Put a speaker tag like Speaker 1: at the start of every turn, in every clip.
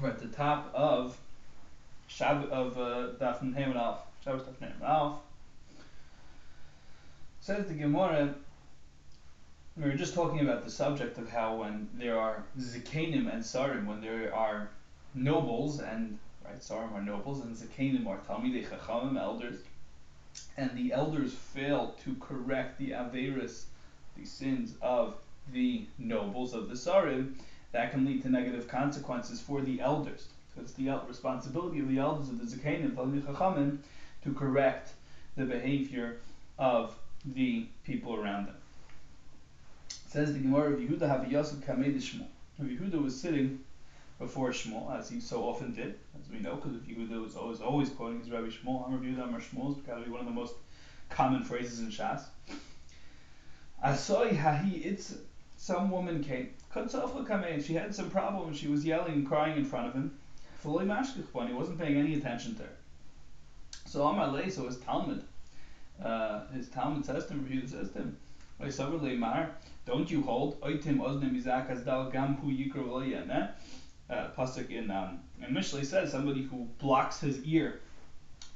Speaker 1: We're at the top of Shab of uh, Daf Nehemon Alf. Shabbos Daf Nehemon Alf. Says the Gemara. We were just talking about the subject of how when there are zikanim and sarim, when there are nobles and right, sarim are nobles and zikanim are talmidei chachamim, elders, and the elders fail to correct the averis, the sins of the nobles of the sarim, that can lead to negative consequences for the elders. So it's the responsibility of the elders of the Zakanim, Talmud Chachamim, to correct the behavior of the people around them. It says the Gemara of Yehuda have Yosef Kamei Shmuel. Yehuda was sitting before Shmuel, as he so often did, as we know, because Yehuda was always always quoting his Rabbi Shmuel. Amar Yehuda Amar Shmuel is to one of the most common phrases in Shas. Asoi hahi some woman came. She had some problem. She was yelling and crying in front of him. Fully mashkichbon. He wasn't paying any attention to her. So Amar so his Talmud, uh, his Talmud says to him, He says to him, don't you hold oitim oznem izak azdal gam hu yikra uh, pasuk in um, and Mishlei says somebody who blocks his ear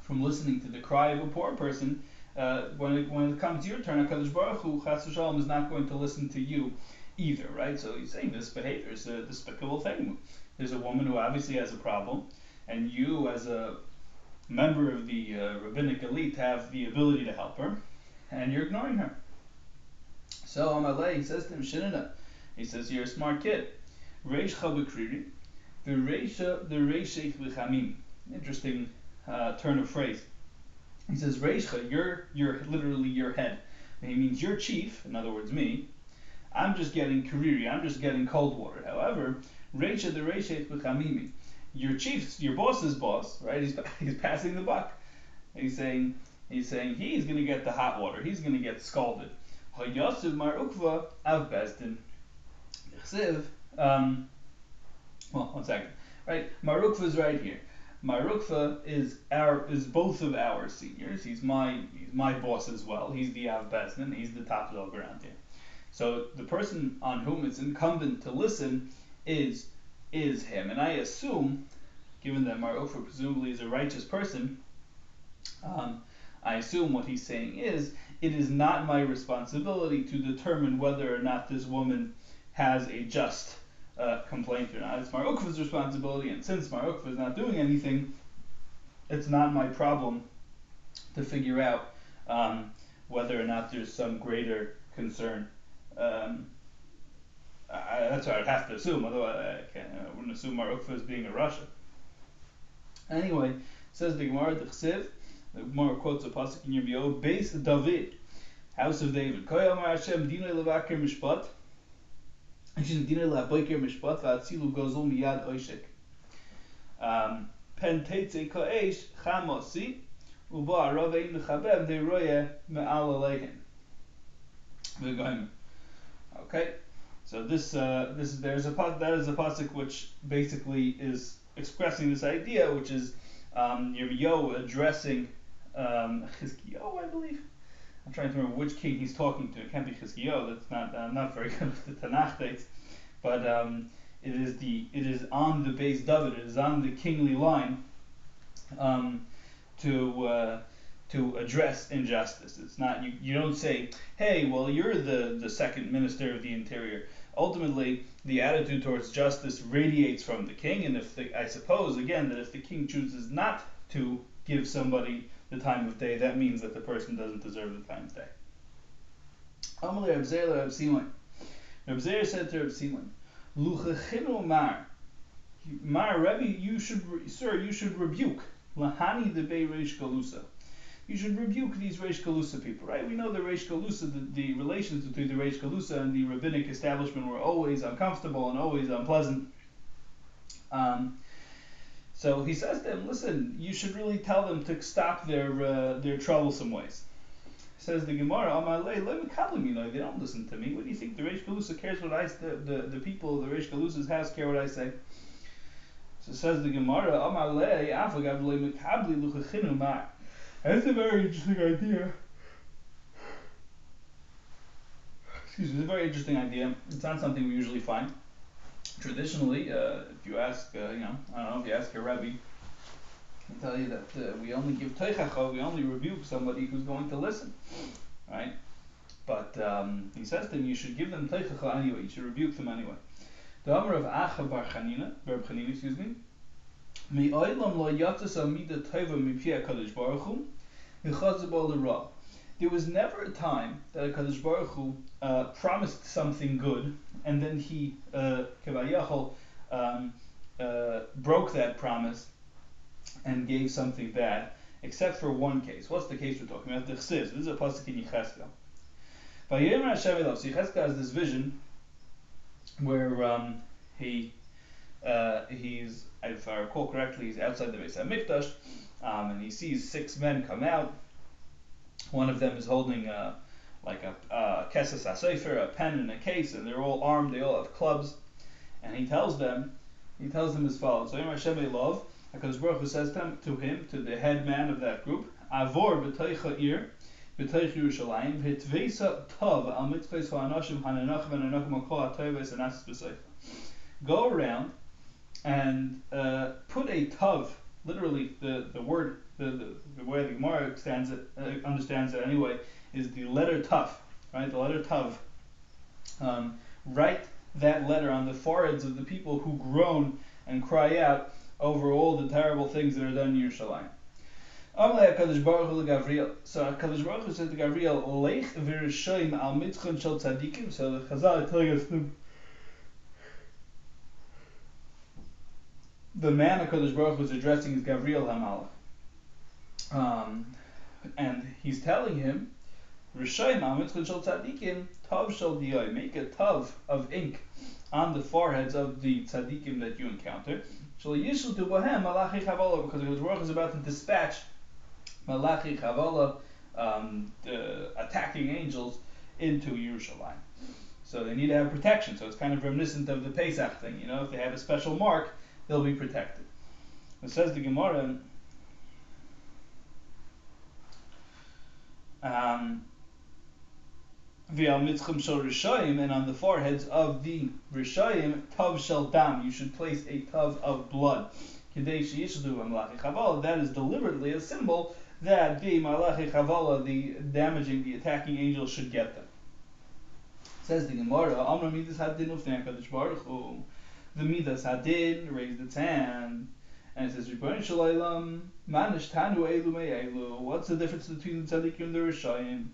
Speaker 1: from listening to the cry of a poor person. Uh, when it, when it comes your turn, Hakadosh Baruch Hu Chas Shalom, is not going to listen to you either, right? So he's saying this behavior is a despicable thing. There's a woman who obviously has a problem, and you, as a member of the uh, rabbinic elite, have the ability to help her, and you're ignoring her. So Amalei, he says to him, Shinana, he says, you're a smart kid. Reish chabekriri, the reisha, the reishech v'chamim. Interesting uh, turn of phrase. He says, Reishcha, you're, you're literally your head. And he means your chief, in other words, me, I'm just getting kariri, I'm just getting cold water. However, Reisha the Reisha B'chamimi, your chief's, your boss's boss, right? He's, he's passing the buck. He's saying, he's saying he's going to get the hot water. He's going to get scalded. Hayasiv Mar Ukva Av Bezdin. Um, well, one second. Right, Marukva is right here. Marukva is our is both of our seniors. He's my he's my boss as well. He's the Av Bezdin. He's the top dog around here. So the person on whom it's incumbent to listen is is him. And I assume, given that my Ofer presumably is a righteous person, um, I assume what he's saying is, it is not my responsibility to determine whether or not this woman has a just uh, complaint or not. It's Mar Ukva's responsibility, and since Mar Ukva is not doing anything, it's not my problem to figure out um, whether or not there's some greater concern um, I, that's what I'd have to assume. Otherwise, I, I wouldn't assume Mar Ukva is being a Russia. Anyway, says the Gemara, the Chsiv, the Gemara quotes a pasuk in Yirmiyahu, base David, house of David. Koyam Hashem dina levakir mishpat. Um. Okay, so this uh, this there's a that is a pasuk which basically is expressing this idea, which is um, Yirmiyahu addressing um, Chizkiyahu, I believe. I'm trying to remember which king he's talking to. It can't be Chizkiyahu. That's not I'm not very good with the Tanakh dates, but um, it is the it is on the base David. It is on the kingly line um, to. Uh, to address injustice. It's not you, you don't say, hey, well you're the, the second minister of the interior. Ultimately, the attitude towards justice radiates from the king, and if the, I suppose again that if the king chooses not to give somebody the time of day, that means that the person doesn't deserve the time of day. Amalei Abzela Absimon. Abzer said to Absimon, Luchachinu Mar. Mar Rebbe, you should, sir, you should rebuke. Lahani the Bei Reish Galusa you should rebuke these Reish Galusa people, right? We know the Reish Galusa, the, the relations between the Reish Galusa and the rabbinic establishment were always uncomfortable and always unpleasant. Um, so he says to them, listen, you should really tell them to stop their uh, their troublesome ways. Says the Gemara, you know, they don't listen to me. What do you think? The Reish Galusa cares what I the, the, the people of the Reish Galusa's house care what I say. So says the Gemara. That's a very interesting idea. Excuse me, it's a very interesting idea. It's not something we usually find. Traditionally, uh, if you ask, uh, you know, I don't know, if you ask your rabbi, he'll tell you that uh, we only give teichacha, we only rebuke somebody who's going to listen, right? But um, he says to you should give them teichacha anyway, you should rebuke them anyway. The Amr of Acha Bar Chanina, Bar Chanina, excuse me, Mi oilam lo yatzas amida teva mipia kadosh baruch hu, there was never a time that Hakadosh Baruch Hu uh, promised something good and then he uh, um, uh, broke that promise and gave something bad, except for one case. What's the case we're talking about? The Chsiz. This is a pasuk in Yecheskel. Vayemer Hashem Elav. So Yecheskel has this vision where um, he uh, he's, if I recall correctly, he's outside the Beis Hamikdash, um, and he sees six men come out. One of them is holding a, like a, a kesses a pen and a case, and they're all armed. They all have clubs, and he tells them, he tells them as follows: So Hashem love, because Baruch Hu says to him, to the head man of that group, Avor b'teicha ir, b'teich Yerushalayim, hitvesa tov al mitzvahs ha'anashim hananach v'ananachim al kol ha'toyves and asis Go around and uh, put a tov, literally the, the word, the, the, way the Gemara understands it, uh, understands it anyway, is the letter tov, right? The letter tov. Um, write that letter on the foreheads of the people who groan and cry out over all the terrible things that are done in Yerushalayim. So Baruch Hu said to Gabriel, v'rishoyim al shel tzadikim. So the Chazal telling us the man HaKadosh Baruch Hu is addressing is Gabriel HaMalach. Um, and he's telling him, Rishayim Shal Tzadikim, Tav Diyoi, make a Tav of ink on the foreheads of the Tzadikim that you encounter. Because Hakadosh Baruch is about to dispatch Malachi Chavala, um, attacking angels into Yerushalayim. So they need to have protection. So it's kind of reminiscent of the Pesach thing. You know, if they have a special mark, they'll be protected. It says the Gemara. Um, and on the foreheads of the Rishayim, Tav Shel Dam, you should place a Tav of blood. That is deliberately a symbol that the Malachi Chavala, the damaging, the attacking angel, should get them. Says the Gemara, Amra Midas Hadin HaKadosh Baruch the Midas Hadin raised its hand and it says Ribbon Shalaylam Manish Tanu Elu Elu. What's the difference between the Tzaddikim and the Rishayim?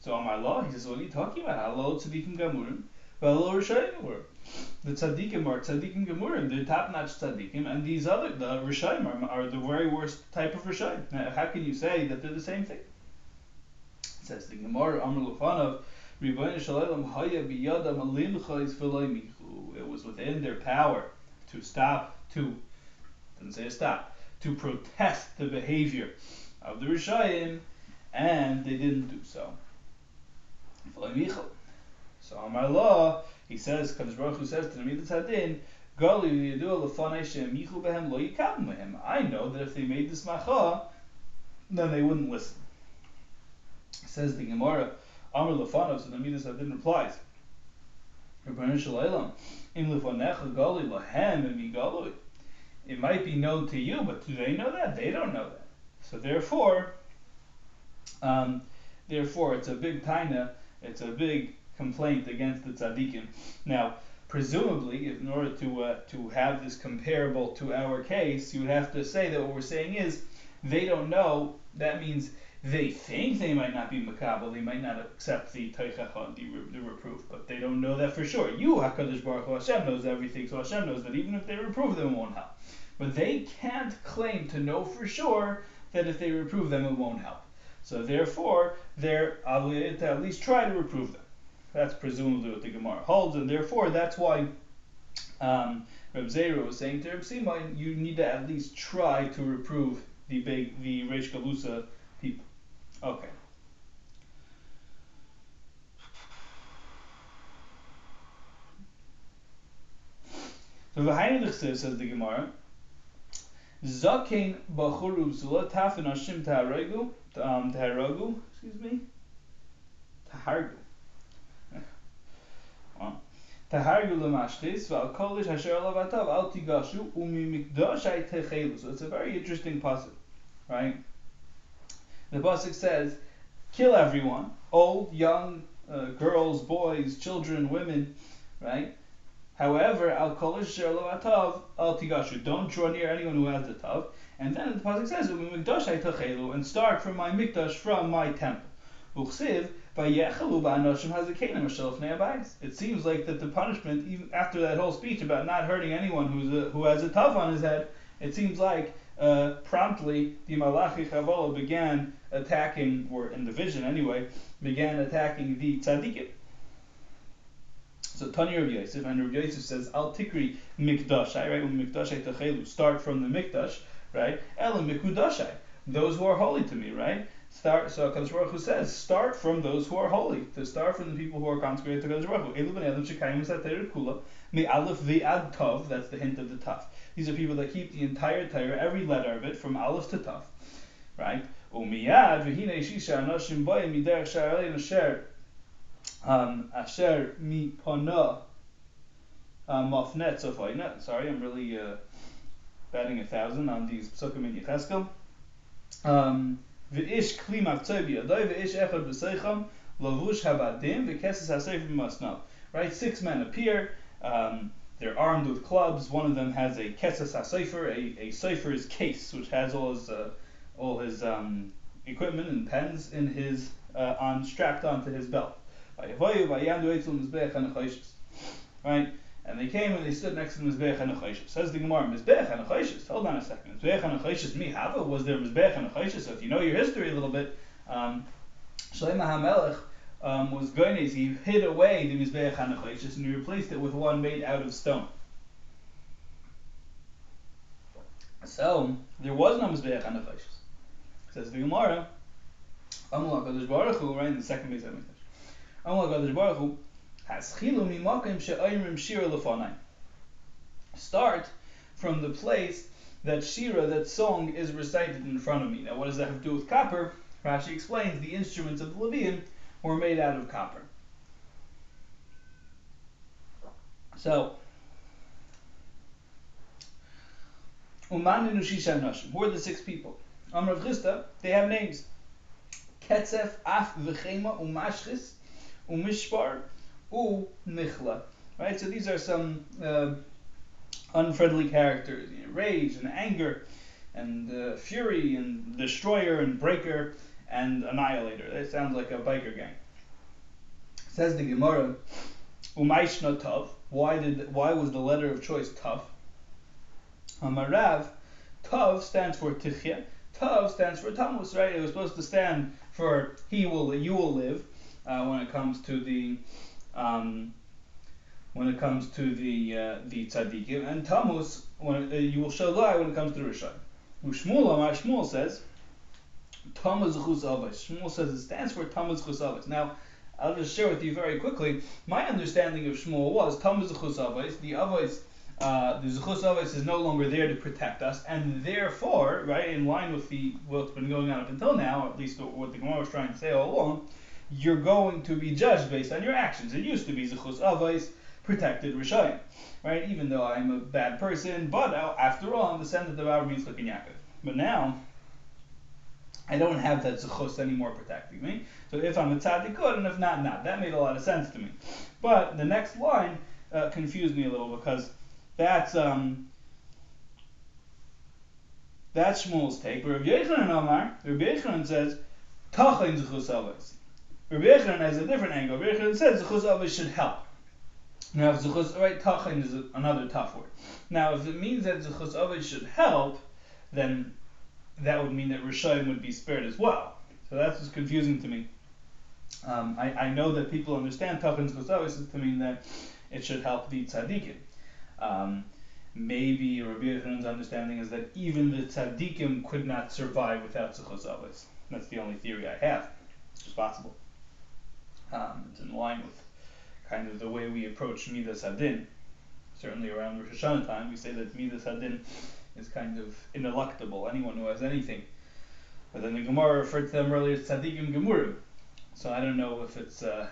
Speaker 1: So on he says, what are you talking about? Hello Tzaddikim Gamurim, hello Rishayim were. The Tzaddikim are Tzaddikim Gamurim, they're top-notch Tzaddikim, and these other, the Rishayim are, are the very worst type of Rishayim. Now, how can you say that they're the same thing? It says the Gemara Amr Lufanov, Ribbon Shalaylam Haya Biyadam Alim Chayz V'Loimichu it was within their power to stop, to, didn't say stop, to protest the behavior of the Rishayim, and they didn't do so. So on my law, he says, Kadosh Baruch Hu says to the Midas Hadin, I know that if they made this macha, then they wouldn't listen. Says the Gemara, Amr Lefanov, so the Midas Hadin replies, it might be known to you, but do they know that? They don't know that. So therefore, um, therefore, it's a big taina, it's a big complaint against the tzaddikim. Now, presumably, in order to uh, to have this comparable to our case, you would have to say that what we're saying is they don't know. That means they think they might not be makabel, they might not accept the teichacha, the, the reproof, but they don't know that for sure. You, Hakadosh Baruch Hu, Hashem knows everything, so Hashem knows that even if they reprove them, it won't help. But they can't claim to know for sure that if they reprove them, it won't help. So therefore, they're obligated to at least try to reprove them. That's presumably what the Gemara holds, and therefore that's why um, Reb Zera was saying to Reb Sima, you need to at least try to reprove the big the Reish Galusa people. Okay. So the Heinrich says, the Gemara, Zakein bachuru zula tafin ashim taharagu, um, taharagu, excuse me, tahargu. Tahargu lemashtis v'al kolish asher alavatav al tigashu umimikdashai techelu. So it's a very interesting pasuk, right? The pasuk says, kill everyone, old, young, uh, girls, boys, children, women, right? However, al kolish alavatav al tigashu. Don't draw near anyone who has the tav. And then the pasuk says, techelu, and start from my mikdash, from my temple. Uchsiv it seems like that the punishment, even after that whole speech about not hurting anyone who's a, who has a tav on his head, it seems like uh, promptly the Malachi Chavola began attacking, or in the vision anyway, began attacking the tzaddikim. So Tani Rav Yosef, and Rav Yosef says, Al Tikri Mikdashai, right? When Mikdashai Techelu, start from the Mikdash, right? Elam Mikudashai, those who are holy to me, right? Start, so Hakadosh Baruch Hu says, start from those who are holy. To start from the people who are consecrated to Hakadosh Baruch Hu. Elu b'nei adam shekayim kula mi aleph v'ad tov. That's the hint of the taf. These are people that keep the entire Torah, every letter of it, from aleph to taf, right? Umiyad um, asher mi pana sofayna. Sorry, I'm really uh, batting a thousand on these psukim in Yecheskel. Um, V'ish kli mavtzoi biyadoi, v'ish echad b'seicham, lavush habadim, v'keses hasefer masnav. Right, six men appear, um, they're armed with clubs, one of them has a keses hasefer, a, a sefer's case, which has all his, uh, all his um, equipment and pens in his, uh, on, strapped onto his belt. Right? And they came and they stood next to the Mizbech HaNechoshes. Says the Gemara, Mizbech HaNechoshes. Hold on a second. Mizbech HaNechoshes, mi hava, was there Mizbech HaNechoshes? So if you know your history a little bit, um, Shlomo HaMelech um, was going to, he hid away the Mizbech HaNechoshes and he replaced it with one made out of stone. So, there was no Mizbech HaNechoshes. Says the Gemara, Amalek HaKadosh Baruch Hu, right in the second base of Mikdash. Amalek HaKadosh Baruch Hu, Start from the place that Shira, that song, is recited in front of me. Now, what does that have to do with copper? Rashi explains the instruments of the Levian were made out of copper. So, Uman and Shisha Nashim. Who are the six people? Amrav Chisda, they have names. Ketzef, Af, V'chema, Umashchis, Umishpar, U Nichla. Right? So these are some uh, unfriendly characters. You know, rage and anger and uh, fury and destroyer and breaker and annihilator. That sounds like a biker gang. Says the Gemara, Umaishna Tav. Why did why was the letter of choice tough? Amarav, Tav stands for Tichya. Tav stands for Tammuz, right? It was supposed to stand for he will you will live uh, when it comes to the um, when it comes to the uh, the tzaddikim, and Tammuz when uh, you will show lie when it comes to the Rishon. Shmuel Amar Shmuel says Chus Shmuel says it stands for Tammuz Chus Now I'll just share with you very quickly. My understanding of Shmuel was Tammuz Chus The Avos, uh, the Zechus Avos is no longer there to protect us, and therefore, right, in line with the what's been going on up until now, at least what the Gemara was trying to say all along, you're going to be judged based on your actions. It used to be Zechus Avos, protected Rishayim, right? Even though I'm a bad person, but after all, I'm descendant of Avraham Yitzchak and Yaakov. But now, I don't have that Zechus anymore protecting me. So if I'm a tzaddik, good, and if not, not. That made a lot of sense to me. But the next line uh, confused me a little because that's um, that's Shmuel's take. But Rabbi Yochanan Amar, Rabbi Yochanan says, Tachin Zechus Avos. Rabbi Yochanan has a different angle. Rabbi Yochanan says Zechus Avos should help. Now, if Zechus, right, Tachin is another tough word. Now, if it means that Zechus Avos should help, then that would mean that Rishayim would be spared as well. So that's what's confusing to me. Um, I, I know that people understand Tachin Zechus Avos to mean that it should help the tzaddikim. Um, maybe Rabbi Yochanan's understanding is that even the tzaddikim could not survive without Zechus Avos. That's the only theory I have. It's possible. Um, it's in line with kind of the way we approach Midas Hadin. Certainly around Rosh Hashanah time, we say that Midas Hadin is kind of ineluctable, anyone who has anything. But then the Gemara referred to them earlier as Tzaddikim Gemurim. So I don't know if it's, uh,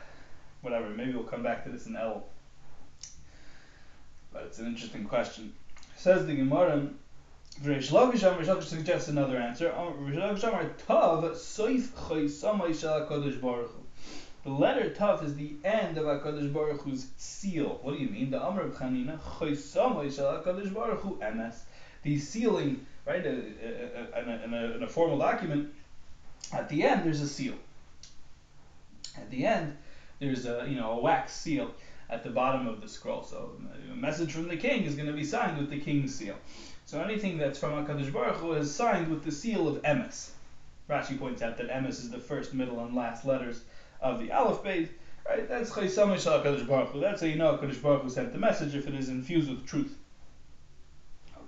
Speaker 1: whatever, maybe we'll come back to this in El. but it's an interesting question. Says the Gemara, Reish Lakish Amar, Reish Lakish suggests another answer. Reish Lakish Amar, Tav, Soif Chaysamay Shal HaKadosh Baruch. The letter Tav is the end of HaKadosh Baruch Hu's seal. What do you mean? The Amr of Chanina, Chaysamay Shal Baruch Hu, MS. The sealing, right, in a, a, a formal document, at the end there's a seal. At the end, there's a, you know, a wax seal at the bottom of the scroll. So a message from the king is going to be signed with the king's seal. So anything that's from HaKadosh Baruch Hu is signed with the seal of Emes. Rashi points out that Emes is the first, middle, and last letters of the Aleph Beis. Right? That's Chaysamish HaKadosh Baruch Hu. That's how you know HaKadosh Baruch Hu sent the message if it is infused with truth.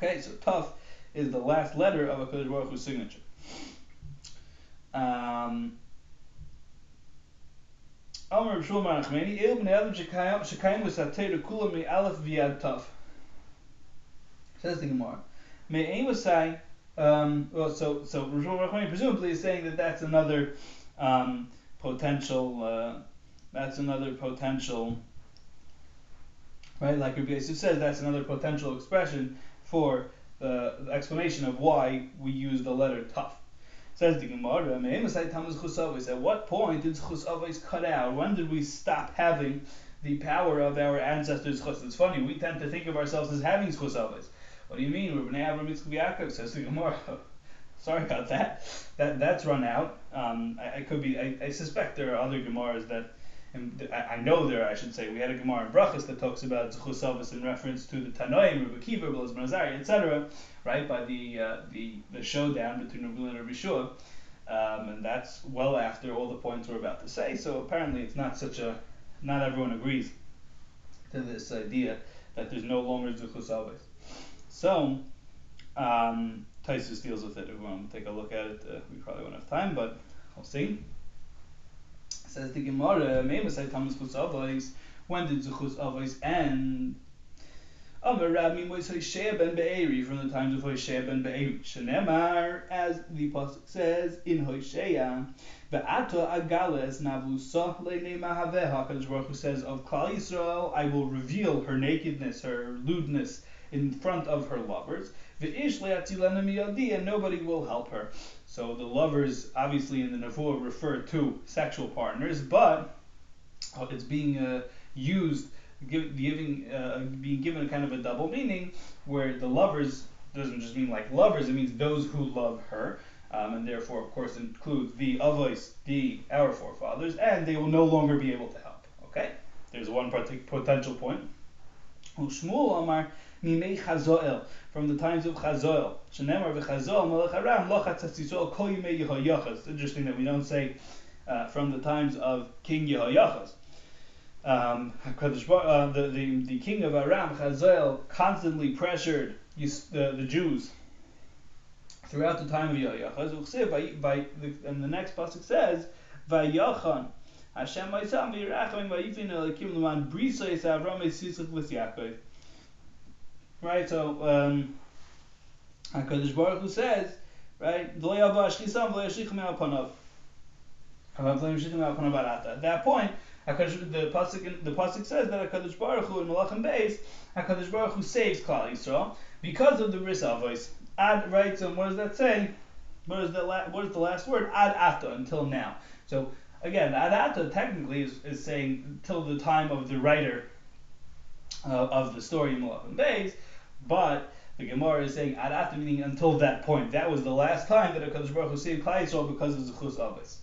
Speaker 1: Okay, so Tuf is the last letter of HaKadosh Baruch Hu's signature. Um, Amr Shul Marachmeni, Il Bnei Adam Shekayim V'Satei Kula Mi Aleph V'Yad Tuf. Says the Gemara. May Amosai, um, well, so so Rishon presumably is saying that that's another um, potential. Uh, that's another potential. Right, like Rabbi Yosef says, that's another potential expression for the, the explanation of why we use the letter tough. Says the Gemara, at what point did chus cut out? When did we stop having the power of our ancestors' chus? It's funny, we tend to think of ourselves as having chus what do you mean? Rabbi Avram Yitzchak says the Gemara. Sorry about that. That that's run out. Um, I, I, could be. I, I, suspect there are other Gemaras that, and I, I, know there. I should say we had a Gemara in Brachas that talks about Zechus in reference to the Tanoim, Rabbi Kiva, Rabbi etc. Right by the uh, the the showdown between Rabbi and Rabbi Shua. Um, and that's well after all the points we're about to say. So apparently, it's not such a. Not everyone agrees to this idea that there's no longer Zechus so, um, Tosfos deals with it. Want to take a look at it, uh, we probably won't have time, but we'll see. Says the Gemara, Memasai Tamas Chus when did Zechus Avos end? Amar Rabbi Moisei ben Be'eri, from the times of Hoshea ben Be'eri. Shenemar, as the Pasuk says in Hoshea, Ve'ata agales navusa le'nei mahaveha, HaKadosh Baruch Hu says of Klal Yisrael, I will reveal her nakedness, her lewdness, in front of her lovers. And nobody will help her. So the lovers, obviously in the Nevuah, refer to sexual partners, but uh, it's being uh, used, give, giving, uh, being given a kind of a double meaning, where the lovers doesn't just mean like lovers, it means those who love her. Um, and therefore, of course, includes the avos, the our forefathers, and they will no longer be able to help. Okay, there's one potential point. From the times of Chazoel. Shenemar v'Chazoel Melech Aram lochat Yisrael kol yimei Yehoyachas. It's interesting that we don't say uh, from the times of King Yehoyachas. Um, uh, the, the, the king of Aram, Chazoel, constantly pressured the, the Jews throughout the time of Yehoyachas. And the next pasuk says, Vayachan Hashem Ma'isam v'yirachim v'yifin elakim l'man brisa yis Avram yisisach l'Yaakov. Right, so um, Hakadosh Baruch Hu says, right, At that point, the pasuk the pasuk says that Hakadosh Baruch Hu in Malachim Beis, Hakadosh Baruch Hu saves Klal Yisrael because of the Bris Avos. Ad right. So what does that say? What is the la- what is the last word? Ad ata until now. So again, ad ata technically is, is saying until the time of the writer uh, of the story in Malachim Beis. But the Gemara is saying Arat meaning until that point. That was the last time that Hakadosh Baruch Hu saved Klal Yisrael because of Zechus Avos.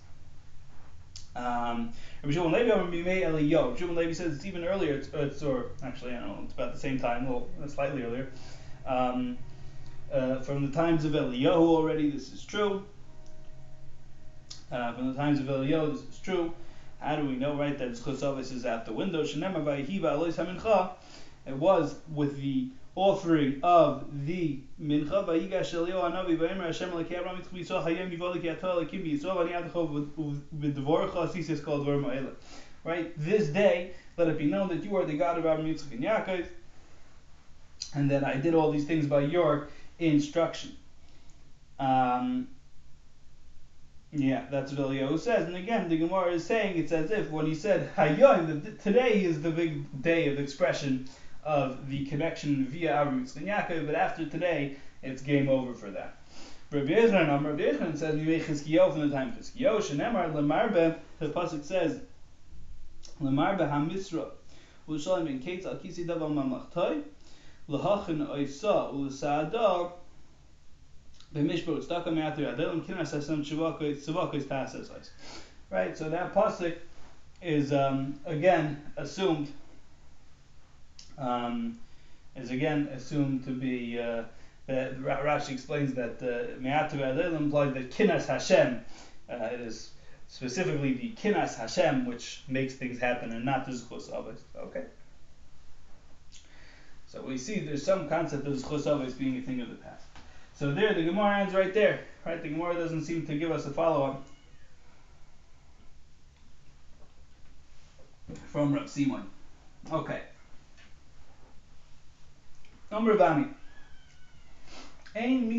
Speaker 1: Um, Rabbi Shimon Levi says it's even earlier. It's, it's, or actually I don't know. It's about the same time, a little slightly earlier. Um, uh, from the times of Eliyahu already, this is true. Uh, from the times of Eliyahu, this is true. How do we know, right, that Zechus Avos is out the window? It was with the offering of the mincha vayigash Eliyahu hanavi vayimer Hashem lekei Abraham Yitzchak Yisrael hayom yivol lekei atol lekim b'Yisrael v'ani adachov v'devorcha asis called dvar ma'ela. Right, this day let it be known that you are the God of Abraham Yitzchak and Yaakov, and that I did all these things by your instruction. Um, yeah, that's what Eliyahu says. And again, the Gemara is saying it's as if when he said Hayom, today is the big day of expression of the connection via Avram Yitzchak Yaakov, but after today, it's game over for that. Rabbi Yechon, um, Rabbi says, "Mimei Chizkiyahu from the time of Chizkiyahu, shenemar lemarbe." The pasuk says, "Lemarbe hamisra u'shalim ben kates al kisi davam mamlachtoi lahachin tasasais." Right, so that pasuk is um, again assumed um, is again assumed to be uh, that Rashi explains that Me'atu uh, implies that Kinas Hashem uh, it is specifically the Kinas Hashem which makes things happen and not the Zchus Avis. Okay. So we see there's some concept of Zchus Avis being a thing of the past. So there, the Gemara ends right there. Right, the Gemara doesn't seem to give us a follow-up from Rav Simon. Okay. Number of Ami. Ein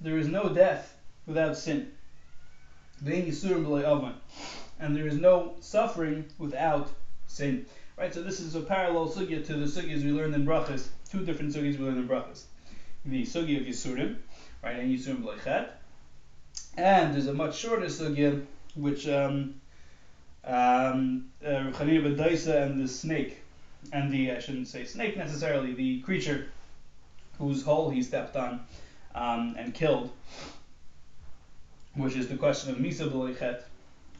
Speaker 1: There is no death without sin. V'Ein Yisurim B'Loichavon, And there is no suffering without sin. Right, so this is a parallel sugya to the sugyas we learned in brachas. Two different sugyas we learned in brachas. The sugya of Yisurim, right, and Yisurim b'leichet. And there's a much shorter sugya which um, um, uh, and the snake, and the I shouldn't say snake necessarily, the creature whose hole he stepped on um, and killed, which is the question of Misa B'Lechet.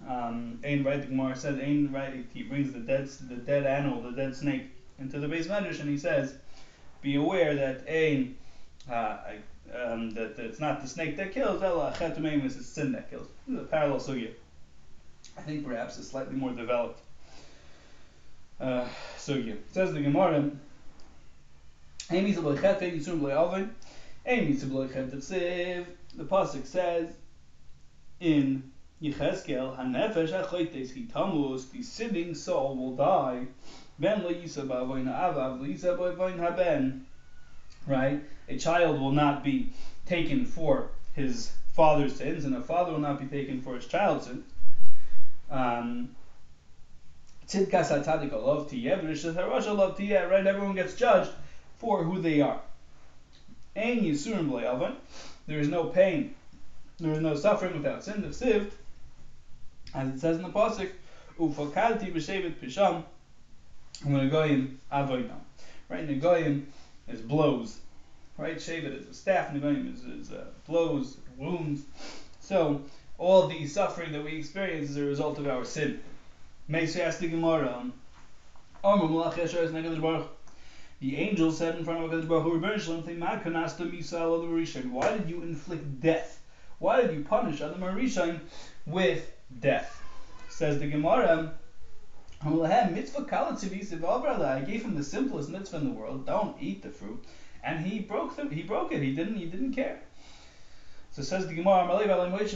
Speaker 1: Um, Ein right, the Gemara says, Ein right, he brings the dead, the dead animal, the dead snake, into the beis medrash, and he says, be aware that Ein, uh, um, that, that, it's not the snake that kills, the sin that kills. This is a parallel sugya. I think perhaps a slightly more developed uh, sugya. Says the Gemara, the pasuk says in Yecheskel, Hanefesh achoites hitamus, the sinning soul will die. Ben lo yisa b'avoin ha'avav, lo yisa b'avoin haben. Right? A child will not be taken for his father's sins, and a father will not be taken for his child's sins. Um, Tzidkas HaTzadik love tiyeh, v'rishas HaRasha love tiyeh, right? Everyone gets judged for who they are. Ein Yisurim B'Le'oven, there is no pain, there is no suffering without sin of siv, as it says in the pasuk, Ufakalti b'shevet pisham, Negoyim avoinam. Right, Negoyim is blows. Right, shevet is a staff, Negoyim is, is uh, blows, wounds. So, all the suffering that we experience is a result of our sin. Meisri asked the Gemara, the angel said in front of HaKadosh Baruch Hu, Why did you inflict death? Why did you punish Adam Arishan with death? Says the Gemara, I gave him the simplest mitzvah in the world. Don't eat the fruit, and he broke the, he broke it. He didn't he didn't care. So says the Gemara, What about Moshe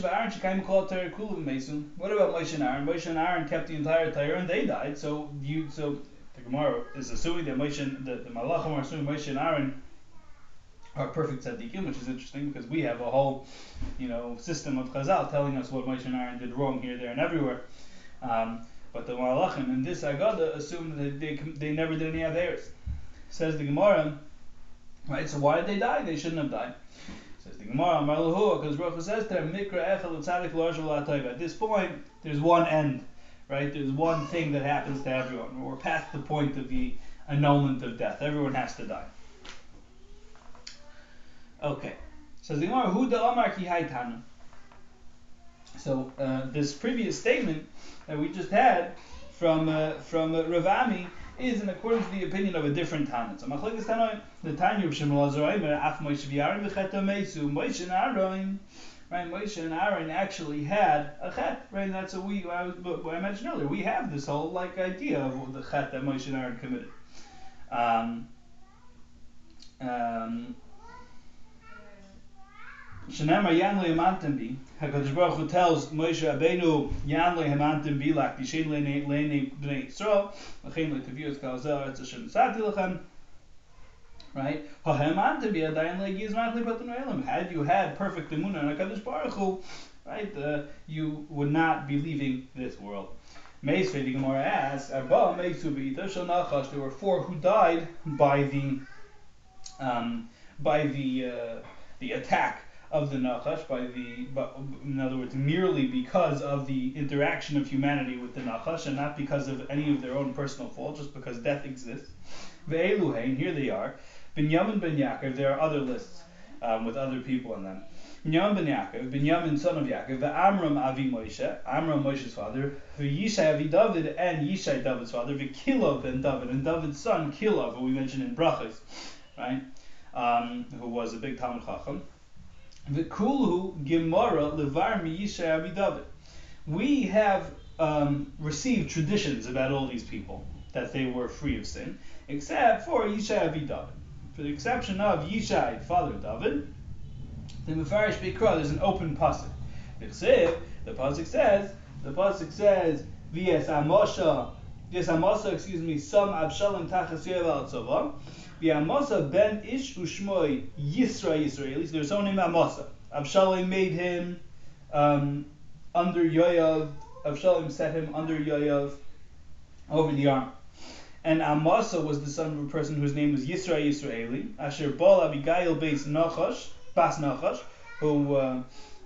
Speaker 1: and Aaron? Moshe and Aaron kept the entire Torah and they died. So you so the Gemara is assuming that Moshe, the, the Malachim are assuming Moshe and Aaron are perfect tzaddikim, which is interesting because we have a whole, you know, system of Chazal telling us what Moshe and Aaron did wrong here, there, and everywhere. Um, but the Malachim in this Agada assume that they they never did any of theirs. Says the Gemara, right? So why did they die? They shouldn't have died. Says the Gemara, because Baruch says them, Mikra Echel Tzaddik At this point, there's one end right? There's one thing that happens to everyone. We're past the point of the annulment of death. Everyone has to die. Okay. So the Gemara, the Amar ki haitanu. So uh, this previous statement that we just had from uh, from uh, Ravami is in accordance to the opinion of a different Tana. So Machlekes Tanoim, the Tanya of Shmuel Azraim, Af Moshe v'Aaron v'Cheta Meisu, Moshe and Aaron right? Moshe and Aaron actually had a chet, right? And that's what we, I, what I mentioned earlier. We have this whole like idea of the chet that Moshe and Aaron committed. Um, um, Shenema Yan Le'amantim Bi, HaKadosh Baruch Hu tells Moshe Rabbeinu, Yan Le'amantim Bi, Tishin Le'nei B'nei Yisrael, L'chein Le'taviyot Kal Zel, Etz Hashem Sati L'chem, right? Had you had perfect emunah on Hakadosh Baruch Hu, right, uh, you would not be leaving this world. Meisvei, the Gemara asks, Arba Meisu Beita Shal Nachash, there were four who died by the, um, by the, uh, the attack of the Nachash, by the, in other words, merely because of the interaction of humanity with the Nachash, and not because of any of their own personal fault, just because death exists. Ve'eluhein, here they are. Binyamin ben Yaakov, there are other lists um, with other people in them. Binyamin ben Yaakov, Binyamin son of Yaakov, Amram avi Moshe, Amram Moshe's father, Yishai avi David, and Yishai David's father, Kilov ben David, and David's son Kilov, who we mentioned in Brachas, right, um, who was a big Talmud Chacham. V'kulhu Gemara levar mi Yishai avi We have um, received traditions about all these people that they were free of sin, except for Yishai avi David. For the exception of Yishai, father David, the Mefarish Bikra, there's an open pasuk. The pasuk says, the pasuk says, V'yes Amosha, V'yes Amosha, excuse me, Sam Abshalom Tachas Yevel V'yamosha ben Ish Ushmoy Yisra Yisraelis, there's only Amosha. Abshalom made him um, under Yoav, Abshalom set him under Yoav over the arm. And Amasa was the son of a person whose name was Yisra Yisraeli, Asher Bal Abigail Beis Nachash, Bas Nachash, who uh,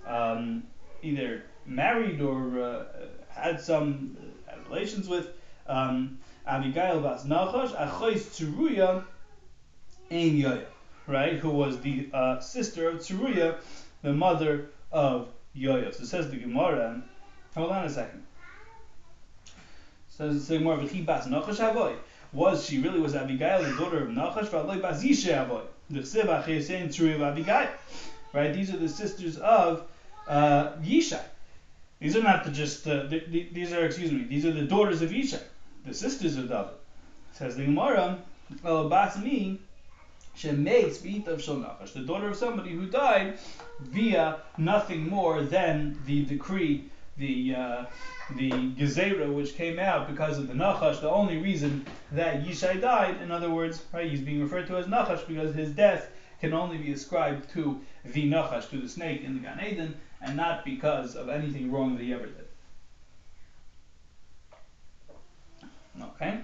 Speaker 1: um, either married or uh, had some relations with um, Abigail Bas Nachash, Achois Tzuruya Ein Yoya, right, who was the uh, sister of Tzuruya, the mother of Yoya. So says the Gemara, hold on a second. Says the Gemara, Bas Nachash Avoy. Was she really was Abigail the daughter of Nachash? V'aloi Bas Yishe Avoy. Right, these are the sisters of uh, Yishai. These are not the just uh, the, the, these are excuse me. These are the daughters of Yishai, the sisters of David. Says the Gemara, Basmi Shemeitz Vita of Shulnachash, the daughter of somebody who died via nothing more than the decree, the uh, the Gezerah which came out because of the Nachash, the only reason that Yishai died, in other words, right, he's being referred to as Nachash because his death can only be ascribed to the Nachash, to the snake in the Gan Eden, and not because of anything wrong that he ever did. Okay?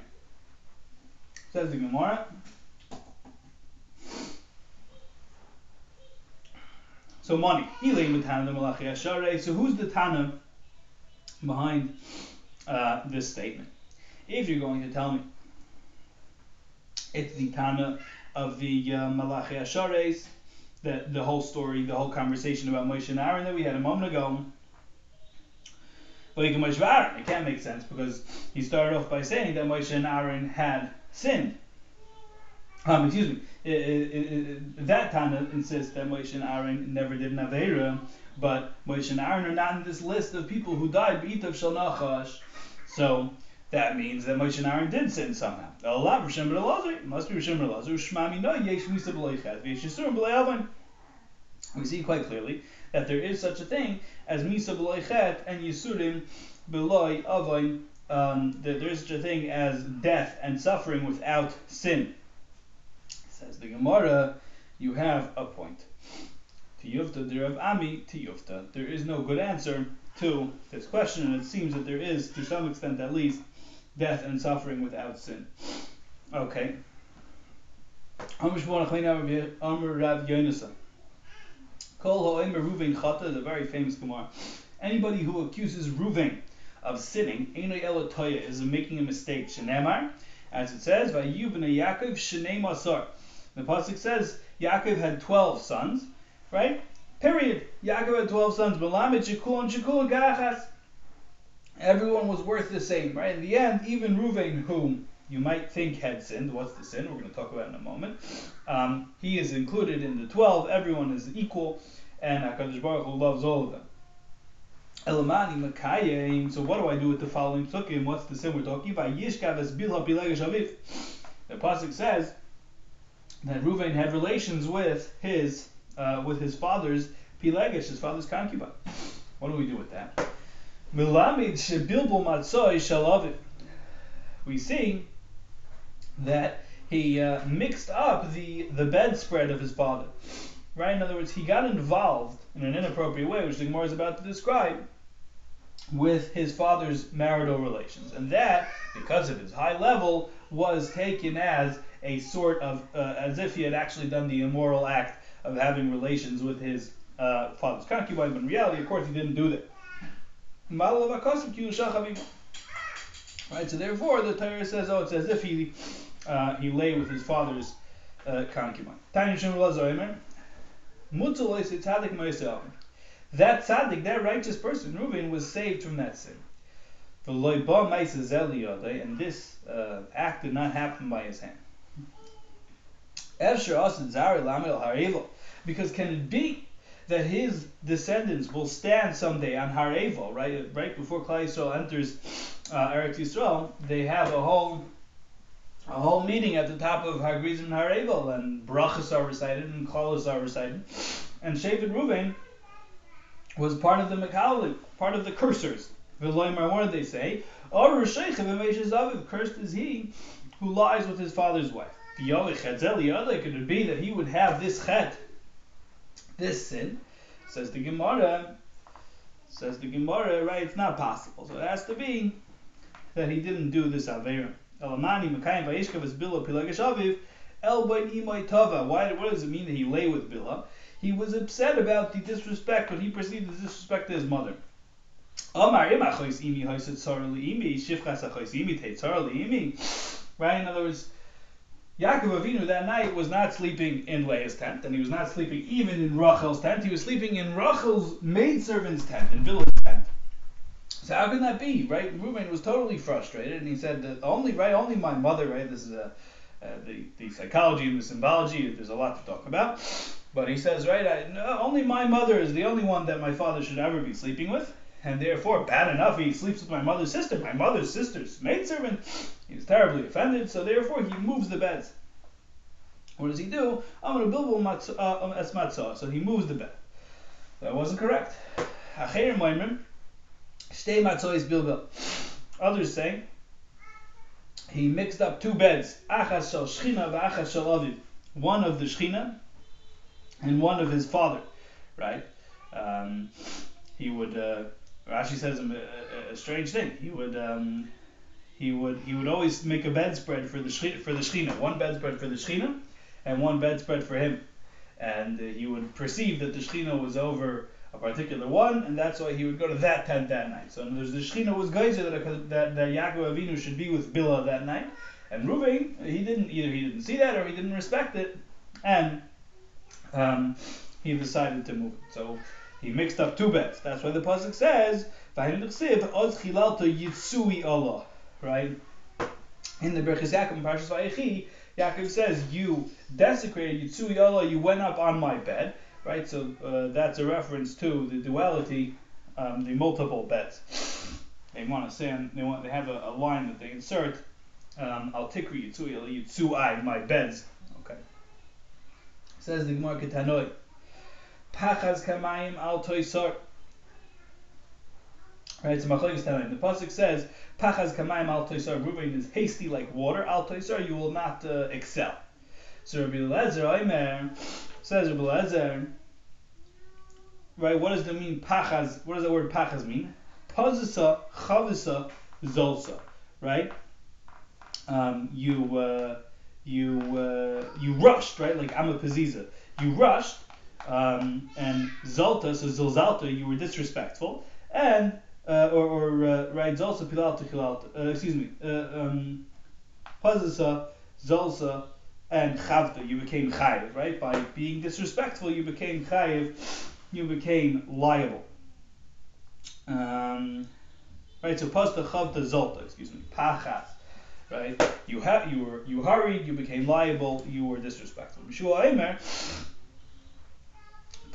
Speaker 1: Says the Gemara. So money. So who's the Tana behind uh, this statement. If you're going to tell me it's the Tana of the uh, Malachi Ashares, the, the whole story, the whole conversation about Moshe and Aaron that we had a moment ago, but it can't make sense because he started off by saying that Moshe and Aaron had sinned. Um, excuse me. It, it, it, that Tana insists that Moshe and Aaron never did an Aveira, but Moshe and Aaron are not in this list of people who died B'itav Shal Nachash. So that means that Moshe and Aaron did sin somehow. Allah Rishon B'Elazar must be Rishon B'Elazar. Shmami no yesh misa. We see quite clearly that there is such a thing as misa b'leichet and yisurim b'loi avon. Um, that there is such a thing as death and suffering without sin. Says the Gemara, you have a point. Tiyufta derav ami tiyufta. There is no good answer to this question, and it seems that there is, to some extent at least, death and suffering without sin. Okay. A very famous Gemara. Anybody who accuses Ruvain of sinning, is making a mistake. As it says, Yaakov. The pasuk says Yaakov had twelve sons, right? Period. Yaakov had 12 sons. Balamet, Shekul, and Garachas. Everyone was worth the same, right? In the end, even Ruvain, whom you might think had sinned, what's the sin? We're going to talk about in a moment. Um, he is included in the 12. Everyone is equal, and HaKadosh Baruch Hu loves all of them. Elamani Makayim. So what do I do with the following psukim? What's the sin we're talking about? Es bilha aviv. The pasuk says that Ruvain had relations with his uh, with his father's Pilegish, his father's concubine. What do we do with that? We see that he uh, mixed up the, the bedspread of his father. Right? In other words, he got involved in an inappropriate way, which the is about to describe, with his father's marital relations, and that, because of his high level, was taken as a sort of uh, as if he had actually done the immoral act of having relations with his uh, father's concubine. But in reality, of course, he didn't do that. Right, so therefore the Torah says, oh, it's as if he uh, he lay with his father's uh, concubine. That tzaddik, that righteous person, Reuben, was saved from that sin. And this uh, act did not happen by his hand. Because can it be that his descendants will stand someday on Har Evel, right? Right before Klal Yisrael enters uh, Eretz Yisrael, they have a whole a whole meeting at the top of Har Gerizim and Har Evel, and brachas are recited and klalos are recited, and Shevet Ruvain was part of the Mekali, part of the cursors. V'loimar, what did they say? Or cursed is he who lies with his father's wife. Could it be that he would have this chet, this sin? Says the Gemara. Says the Gemara, right? It's not possible. So it has to be that he didn't do this Averim. Elamani Mekayim Vayishkav is Bilhah Pilagashaviv El Imay Tava. Why? What does it mean that he lay with Bilhah? He was upset about the disrespect, what he perceived the disrespect to his mother. Right? In other words, Yaakov Avinu that night was not sleeping in Leah's tent, and he was not sleeping even in Rachel's tent. He was sleeping in Rachel's maidservant's tent, in Bilhah's tent. So how can that be, right? Reuben was totally frustrated, and he said only, right, only my mother, right? This is a, uh, the the psychology and the symbology. There's a lot to talk about, but he says, right, I, no, only my mother is the only one that my father should ever be sleeping with, and therefore, bad enough he sleeps with my mother's sister, my mother's sister's maidservant. He's terribly offended, so therefore he moves the beds. What does he do? I'm going to build as matzah. So he moves the bed. That wasn't correct. Stay matzah is bilbil. Others say he mixed up two beds. Achas shel shchina shel aviv. One of the shchina and one of his father. Right? Um, he would. Uh, Rashi says a, a, a, strange thing. He would. Um, he would. He would always make a bedspread for the for the shchina. One bedspread for the shchina, and one bedspread for him. And uh, he would perceive that the shchina was over a particular one, and that's why he would go to that tent that night. So the Shechina was geyser that, that, that Yaakov Avinu should be with Bilhah that night, and Reuven he didn't either he didn't see that or he didn't respect it, and um, he decided to move. So he mixed up two beds. That's why the pasuk says Yitzui Allah, right? In the Berchis Yaakov Parshas Vayechi, Yaakov says, "You desecrated Yitzui Allah. You went up on my bed." right? So uh, that's a reference to the duality, um, the multiple beds. They want to say, they want, they have a, a line that they insert. Um, Al tikri yitzui yitzuai, my beds. Okay. Says the Gemara Ketanoi. Pachaz kamayim al toisar. Right, so Machlokes Tanaim. The pasuk says, "Pachaz kamayim al toisar." Reuben is hasty like water. Al toisar, you will not uh, excel. So Rabbi Lezer Omer Says Rabbi Lezer, right? What does the mean pachas? What does the word pachas mean? Pazisa, chavisa, zolsa, right? Um, you uh, you uh, you rushed, right? Like I'm a paziza. You rushed, um, and zolta, so zilzalta, you were disrespectful, and uh, or, or uh, right, zolsa pilalta kilalta. Uh, excuse me. Uh, um, and chavta, you became chayiv, right? By being disrespectful, you became chayiv, you became liable. Um, right, so pasta chavta zolta, excuse me, pachas, right? You ha- you were you hurried, you became liable, you were disrespectful. Mishua Eimer,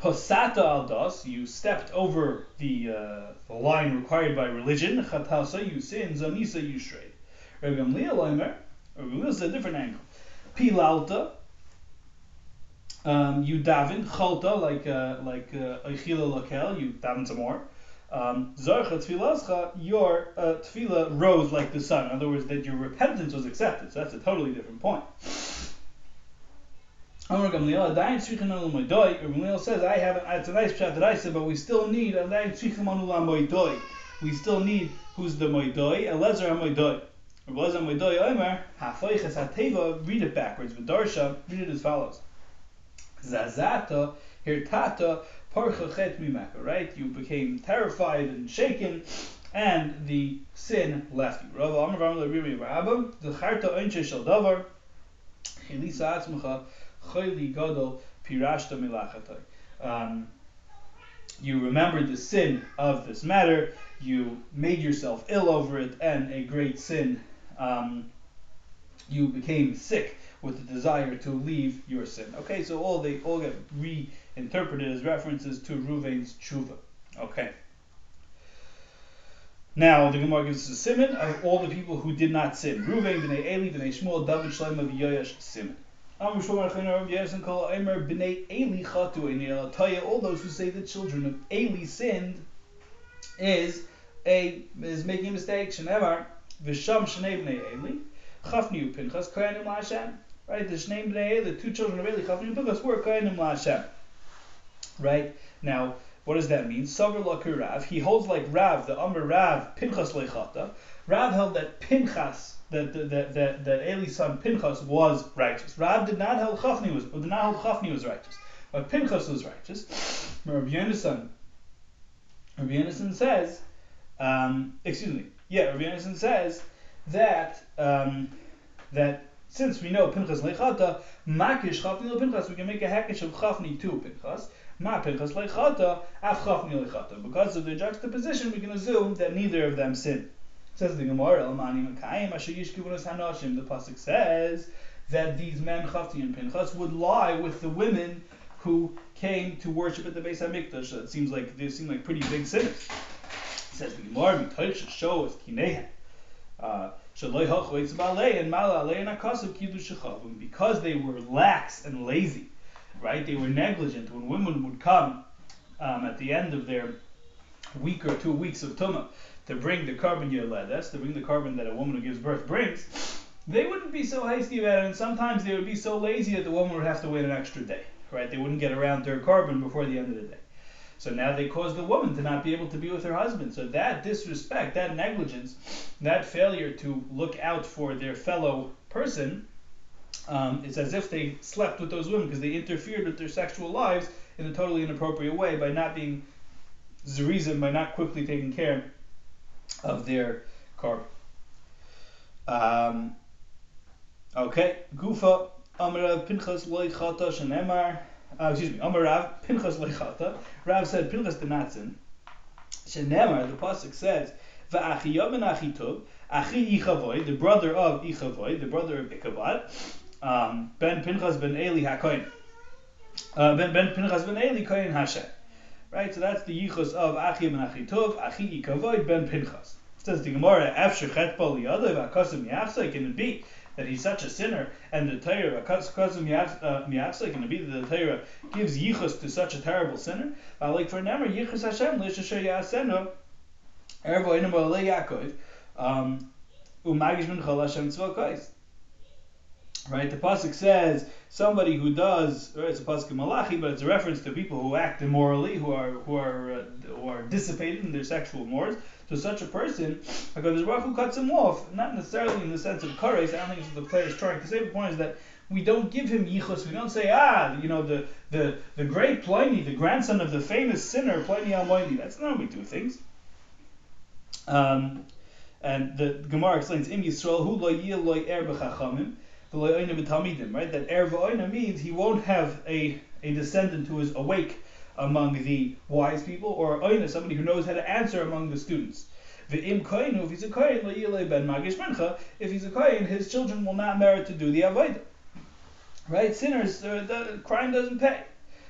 Speaker 1: Pasata aldas, you stepped over the, uh, the line required by religion. Chatasa, you sin. Zanisa, you strayed. Rabbi Gamliel Eimer, Rabbi is a different angle pilalta. Um, you daven chalta like uh, like eichila uh. You daven some more. Um, Zarcha tfilascha, your uh, rose like the sun. In other words, that your repentance was accepted. So that's a totally different point. Amar Gamliel, Adayin Tzrichen Anu Moidoi. Gamliel says, I haven't, it's a nice chat that I said, but we still need Adayin Tzrichen Anu Moidoi. we still need who's the Moidoi, Elezer HaMoidoi. Elezer HaMoidoi Omer, HaFoiches HaTeva, read it backwards, V'darsha, read it as follows. Zazata, Hirtata, Parchachet Mimeka, right? You became terrified and shaken, and the sin left you. Rav Amar Vamla Rimi Rabba, Zacharta Oinche Shel Davar, Chilisa Atzmacha, Gadol, Pirashta. Um, you remembered the sin of this matter, you made yourself ill over it, and a great sin, um, you became sick with the desire to leave your sin. Okay, so all they all get reinterpreted as references to Ruvain's tshuva. Okay. Now the Gemara gives us a simon of all the people who did not sin. Ruvain, Bnei Eli, Bnei Shmuel, David Shlomo, Yoyash, simon. All those who say the children of Eli sinned is a is making a mistake. Shenemar v'sham shnei bnei Eli chafni Pinchas koyanim la'Hashem. Right, the shnei bnei the two children of Eli chafni Pinchas were koyanim la'Hashem. Right now, what does that mean? Savar Rav. He holds like Rav, the Amr Rav Pinchas leichata. Rav held that Pinchas that that that, that Eli's son Pinchas was righteous. Rav did not hold Chafni was did not hold Chafni was righteous, but Pinchas was righteous. Rabbi Yonason, Rabbi Yonason says, um, excuse me, yeah, Rabbi Yonason says that um, that since we know Pinchas lechata, makish Chafni Pinchas, we can make a hackish of Chafni to Pinchas. Ma Pinchas lechata, af Chafni lechata. Because of the juxtaposition, we can assume that neither of them sinned. Says the Gemara, The pasuk says that these men, Chafni and Pinchas, would lie with the women who came to worship at the Beis Hamikdash. It seems like they seem like pretty big sinners. says the Gemara, "Mitoich show is kinehen." Uh, because they were lax and lazy, right? They were negligent. When women would come um, at the end of their week or two weeks of tumah to bring the korban yoledes, to bring the korban that a woman who gives birth brings, they wouldn't be so hasty about it, and sometimes they would be so lazy that the woman would have to wait an extra day, right? They wouldn't get around their korban before the end of the day. So now they cause the woman to not be able to be with her husband. So that disrespect, that negligence, that failure to look out for their fellow person, um, it's as if they slept with those women because they interfered with their sexual lives in a totally inappropriate way by not being zerizim, by not quickly taking care of their korban. Um, okay, Gufa Amarav Pinchas loy chata shenemar. Uh, excuse me, Amarav Pinchas loy chata. Rav said Pinchas did not sin. Shenemar, the pasuk says, Va'achi Yaben Achitov, Achi Ichavoy, the brother of Ichavoy, the brother of Ichabod, um, Ben Pinchas ben Eli HaKoyin. Uh, ben, ben Pinchas ben Eli Koyin Hashem. Right, so that's the yichus of Achim and Achitov, Achi Ikavoid ben Pinchas. It Says the Gemara, Afsher Chet Bol Yadav Akasim Yachsai, can it be that he's such a sinner and the Torah Akasim Yachsai, can it be that the Torah gives yichus to such a terrible sinner? Uh, like for Nemer, yichus Hashem, Lisha Yasenu, Ervo Inim Yaakov, um, Umagish Ben Chol Hashem Tzvokais. Right, the pasuk says somebody who does, it's a pasuk in Malachi, but it's a reference to people who act immorally, who are who are uh, who are dissipated in their sexual mores. So such a person, Hakadosh Baruch Hu cuts him off, not necessarily in the sense of kares. I don't think it's the player is trying to say. The point is that we don't give him yichus. We don't say, ah, you know, the the the great Ploni, the grandson of the famous sinner Ploni Almighty. That's not how we do things. Um, and the Gemara explains, Im Yisrael hu lo yil lo er b'chachamim right? That Er means he won't have a, a descendant who is awake among the wise people, or Oina, somebody who knows how to answer among the students. If he's a kohen, ben magish. If he's a kohen, his children will not merit to do the avodah. Right? Sinners, uh, the crime doesn't pay.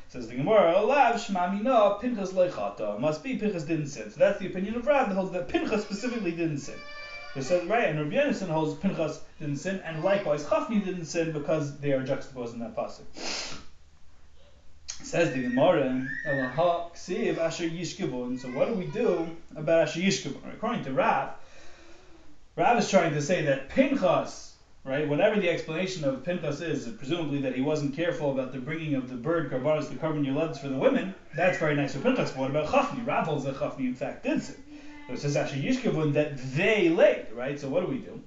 Speaker 1: Says the Gemara, Olav shmamina Pinchas leichata. Must be Pinchas didn't sin. So that's the opinion of Rav that holds that Pinchas specifically didn't sin. It says right, and Rabbi Yonason holds Pinchas didn't sin, and likewise Chafni didn't sin because they are juxtaposed in that pasuk. Says the Gemara, Elaha Ksiv Asher Yishkivun. So what do we do about Asher Yishkivun? According to Rav, Rav is trying to say that Pinchas, right, whatever the explanation of Pinchas is, presumably that he wasn't careful about the bringing of the bird karbanos, the korban yoleds for the women, that's very nice for Pinchas. But what about Chafni? Rav holds that Chafni in fact did sin. It says actually Yishkavun that they laid, right? So what do we do?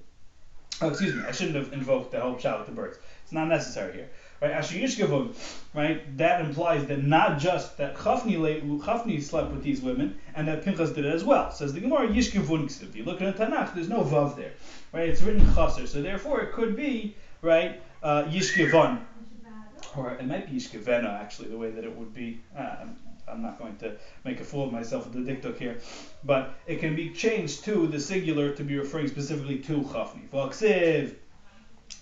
Speaker 1: Oh, excuse me, I shouldn't have invoked the whole shout with the birds. It's not necessary here. Right, Asher Yishkavun, right, that implies that not just that Chafni, Chafni slept with these women, and that Pinchas did it as well. Says the Gemara, Yishkavun If you look at the Tanakh, there's no Vav there. Right, it's written Chaser, so therefore it could be, right, uh. Or it might be Yishkavena, actually, the way that it would be. Uh, not going to make a fool of myself with the diktuk here, but it can be changed to the singular to be referring specifically to chafni. V'aksiv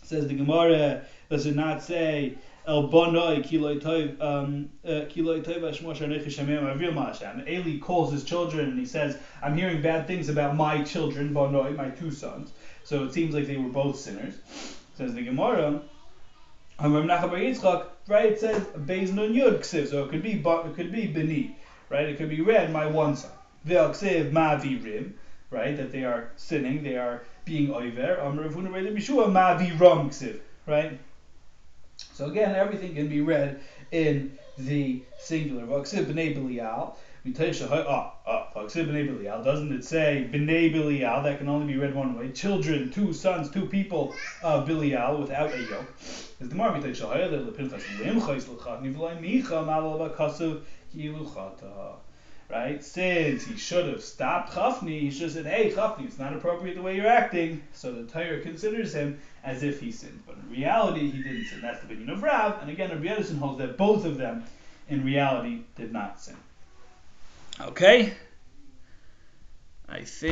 Speaker 1: says the Gemara. Does it not say El Bonoi Kiloi Tov um, uh? Eli calls his children and he says, "I'm hearing bad things about my children, Bonoi, my two sons." So it seems like they were both sinners. Says the Gemara. Right, it says Beis Nun Yud Ksiv, so it could be it could be Beni, right? It could be read my one son. Ve'al Ksiv Mavi Rim, right? That they are sinning, they are being Oiver. Amr Ravuna Rei Bishua Mavi Ram Ksiv, right? So again, everything can be read in the singular. Vaksiv b'nei Belial. B'nei oh, oh, Belial. Doesn't it say b'nei Belial? That can only be read one way. Children, two sons, two people uh, of Belial without a yoke. Is the Mar v'tei shahaya that lepinchas limchais l'chat nivlai micha malal yiluchata right? Since he should have stopped Chafni, he should have said, hey, Chafni, it's not appropriate the way you're acting. So the Torah considers him as if he sinned. But in reality, he didn't sin. That's the opinion of Rav. And again, Rabbi Yonason holds that both of them, in reality, did not sin. Okay? I think.